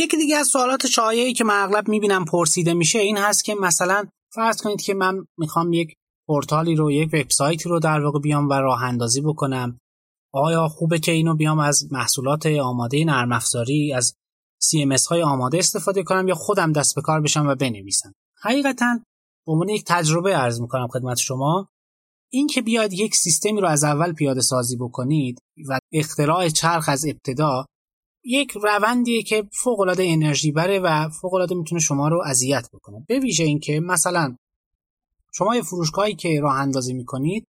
یکی دیگه از سوالات شایعی که من اغلب می‌بینم پرسیده میشه این هست که مثلا فرض کنید که من می‌خوام یک پورتالی رو یک وبسایتی رو در واقع بیام و راه اندازی بکنم. آیا خوبه که اینو بیام از محصولات آماده نرم افزاری از CMS های آماده استفاده کنم یا خودم دست به کار بشم و بنویسم؟ حقیقتا به عنوان یک تجربه عرض می‌کنم خدمت شما. این که بیاید یک سیستمی رو از اول پیاده سازی بکنید و اختراع چرخ از ابتدا یک روندیه که فوق العاده انرژی بره و فوق العاده می‌تونه شما رو اذیت بکنه. به ویژه اینکه مثلا شما یه فروشگاهی که راه اندازی می‌کنید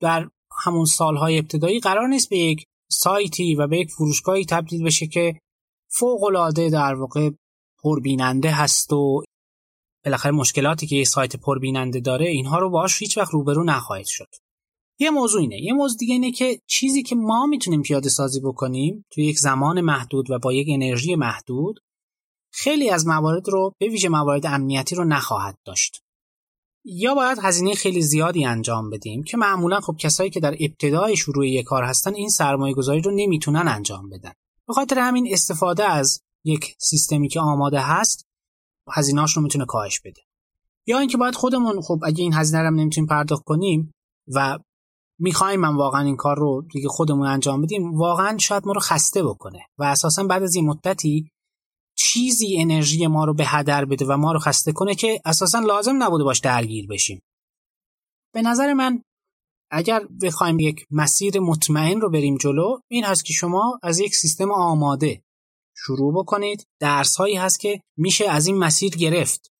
در همون سالهای ابتدایی قرار نیست به یک سایتی و به یک فروشگاهی تبدیل بشه که فوق العاده در واقع پربیننده هست و بالاخره مشکلاتی که یه سایت پربیننده داره اینها رو باهاش هیچ وقت روبرو نخواهید شد. یه موضوع اینه. یه موضوع دیگه اینه که چیزی که ما می‌تونیم پیاده سازی بکنیم توی یک زمان محدود و با یک انرژی محدود خیلی از موارد رو به ویژه موارد امنیتی رو نخواهد داشت. یا باید هزینه خیلی زیادی انجام بدیم که معمولا خب کسایی که در ابتدای شروع یک کار هستن این سرمایه گذاری رو نمی‌تونن انجام بدن. به خاطر همین استفاده از یک سیستمی که آماده هست هزینه‌اش رو می‌تونه کاهش بده. یا اینکه باید خودمون خب اگه این هزینه رو نمی‌تونیم پرداخت کنیم و می‌خوایم من واقعا این کار رو دیگه خودمون انجام بدیم واقعا شاید ما رو خسته بکنه و اساسا بعد از این مدتی چیزی انرژی ما رو به هدر بده و ما رو خسته کنه که اساسا لازم نبوده باش درگیر بشیم. به نظر من اگر بخوایم یک مسیر مطمئن رو بریم جلو این هست که شما از یک سیستم آماده شروع بکنید. درس هایی هست که میشه از این مسیر گرفت.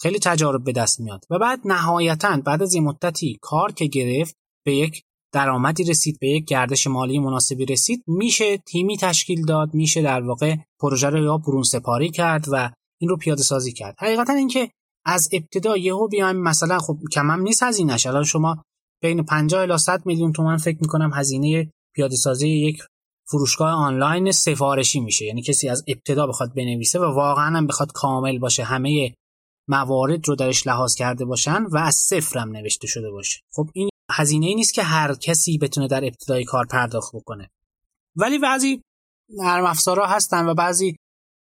خیلی تجارب به دست میاد. و بعد نهایتا بعد از یه مدتی کار که گرفت به یک درآمدی رسید به یک گردش مالی مناسبی رسید. میشه تیمی تشکیل داد میشه در واقع پروژه رو یا برون سپاری کرد و این رو پیاده سازی کرد. حقیقتا اینکه از ابتدا یهو بیایم مثلا خب کمم نیست هزینهش الان شما بین 50 الی 100 میلیون تومان فکر می‌کنم هزینه پیاده سازی یک فروشگاه آنلاین سفارشی میشه. یعنی کسی از ابتدا بخواد بنویسه و واقعا هم بخواد کامل باشه همه موارد رو درش لحاظ کرده باشن و از صفرم نوشته شده باشه. خب این هزینه ای نیست که هر کسی بتونه در ابتدای کار پرداخت بکنه. ولی بعضی نرم افزارها هستن و بعضی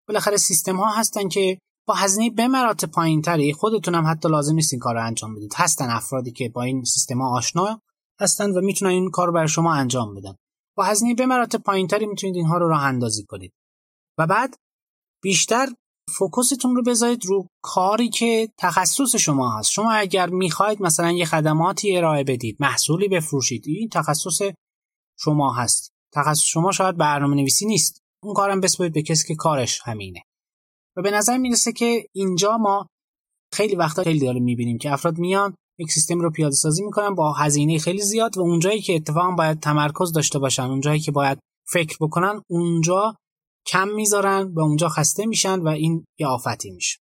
بالاخره سیستم ها هستن که با هزینه به مراتب پایینتری خودتون هم حتی لازم نیست این کار رو انجام بدید. هستن افرادی که با این سیستم ها آشنا هستن و می‌تونن این کار رو برای شما انجام بدن. با هزینه به مراتب پایینتری می‌تونید اینها رو راه اندازی کنید. و بعد بیشتر فوکوستون رو بذارید رو کاری که تخصص شما هست. شما اگر می‌خواید مثلا یه خدماتی ارائه بدید محصولی بفروشید این تخصص شما هست. تخصص شما شاید برنامه نویسی نیست. اون کارم بسپارید به کسی که کارش همینه. و به نظر می‌رسه که اینجا ما خیلی وقتا خیلی داره می‌بینیم که افراد میان یک سیستم رو پیاده سازی می‌کنن با هزینه خیلی زیاد و اونجایی که اتفاقا باید تمرکز داشته باشن اونجایی که باید فکر بکنن اونجا کم می‌ذارن و اونجا خسته میشن و این یه آفتی میشه.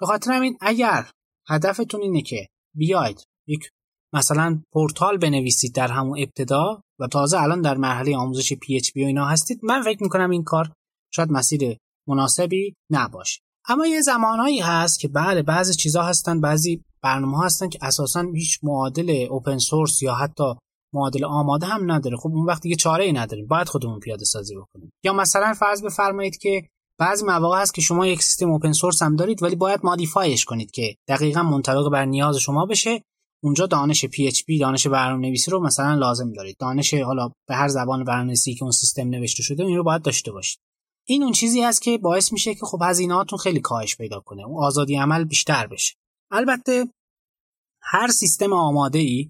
به خاطر همین اگر هدفتون اینه که بیاید یک مثلا پورتال بنویسید در همون ابتدا و تازه الان در مرحله آموزش PHP و اینا هستید من فکر می‌کنم این کار شاید مسیر مناسبی نباشه. اما یه زمانهایی هست که بله بعضی چیزها هستن بعضی برنامه هستن که اساسا هیچ معادل open source یا حتی معادل آماده هم نداره. خب اون وقت دیگه چاره ای نداریم. باید خودمون پیاده سازی بکنیم. یا مثلا فرض بفرمایید که بعضی مواقع هست که شما یک سیستم اوپن سورس هم دارید ولی باید مادیفایش کنید که دقیقا منطبق بر نیاز شما بشه. اونجا دانش PHP دانش برنامه‌نویسی رو مثلا لازم دارید. دانش حالا به هر زبان برنامه‌نویسی که اون سیستم نوشته شده این رو باید داشته باشید. این اون چیزی هست که باعث میشه که خب هزینه‌هاتون خیلی کاهش پیدا کنه. اون آزادی عمل بیشتر بشه. البته هر سیستم آماده ای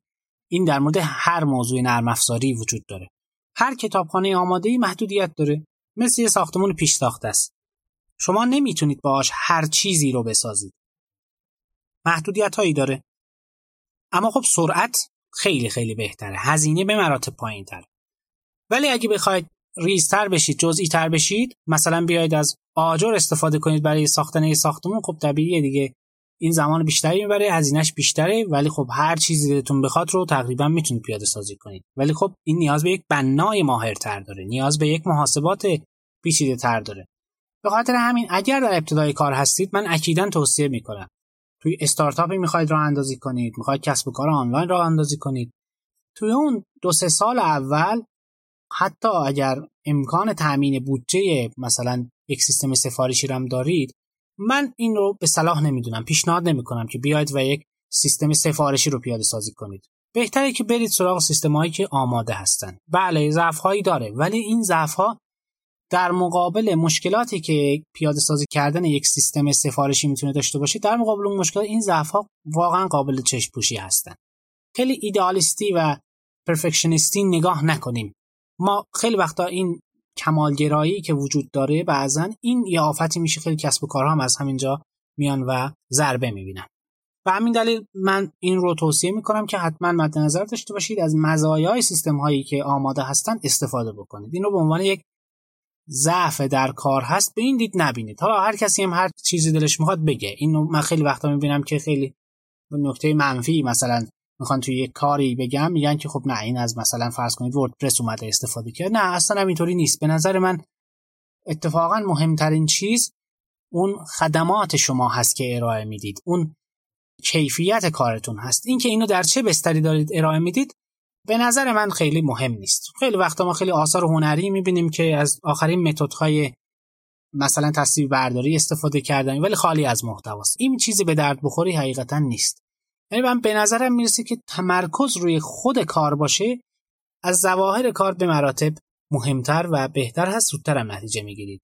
این در مورد هر موضوع نرم افزاری وجود داره. هر کتابخانه آماده محدودیت داره. مثل یه ساختمون پیش ساخته است. شما نمی‌تونید باهاش هر چیزی رو بسازید. محدودیت هایی داره. اما خب سرعت خیلی خیلی بهتره. هزینه به مراتب پایین تر ولی اگه بخواید ریزتر بشید جزئی تر بشید مثلا بیاید از آجر استفاده کنید برای ساختن یه ساختمون خب طبیعیه دیگه. این زمان بیشتری می‌بره هزینهش بیشتره ولی خب هر چیزی دلتون بخواد رو تقریبا می‌تونید پیاده سازی کنید. ولی خب این نیاز به یک بنای ماهرتر داره نیاز به یک محاسبات پیچیده تر داره. به خاطر همین اگر در ابتدای کار هستید من اکیدا توصیه می‌کنم. توی استارتاپی می‌خواید راه اندازی کنید می‌خواید کسب و کار آنلاین راه اندازی کنید. توی اون دو سه سال اول حتی اگر امکان تأمین بودجه مثلا یک سیستم سفارشی رم دارید من این رو به صلاح نمی‌دونم پیشنهاد نمی‌کنم که بیاید و یک سیستم سفارشی رو پیاده سازی کنید. بهتره که برید سراغ سیستم هایی که آماده هستن. بله ضعف هایی داره ولی این ضعف ها در مقابل مشکلاتی که پیاده سازی کردن یک سیستم سفارشی می‌تونه داشته باشه در مقابل اون مشکلات این ضعف ها واقعا قابل چشم پوشی هستن. خیلی ایدئالیستی و پرفکشنیستی نگاه نکنیم. ما خیلی وقتا این کمالگرایی که وجود داره بعضا این یه آفتی میشه خیلی کسب و کارها هم از همینجا میان و ضربه می‌بینن. و همین دلیل من این رو توصیه می‌کنم که حتما مد نظر داشته باشید از مزایای سیستم هایی که آماده هستن استفاده بکنید. این رو به عنوان یک ضعف در کار هست به این دید نبینید. حالا هر کسی هم هر چیزی دلش می‌خواد بگه. اینو من خیلی وقتا می‌بینم که خیلی نکته منفی مثلا می‌خوان توی یک کاری بگم میگن که خب نه این از مثلا فرض کنید وردپرس اومده استفاده کرد. نه اصلا اینطوری نیست. به نظر من اتفاقا مهمترین چیز اون خدمات شما هست که ارائه می‌دید. اون کیفیت کارتون هست. اینکه اینو در چه بستری دارید ارائه می‌دید به نظر من خیلی مهم نیست. خیلی وقتا ما خیلی آثار هنری می‌بینیم که از آخرین متدهای مثلا تصویر برداری استفاده کردن ولی خالی از محتواست. این چیزی به درد بخوری حقیقتا نیست. یعنی من به نظرم می‌رسه که تمرکز روی خود کار باشه از ظواهر کار به مراتب مهمتر و بهتر هست زودتر هم نتیجه می‌گیرید.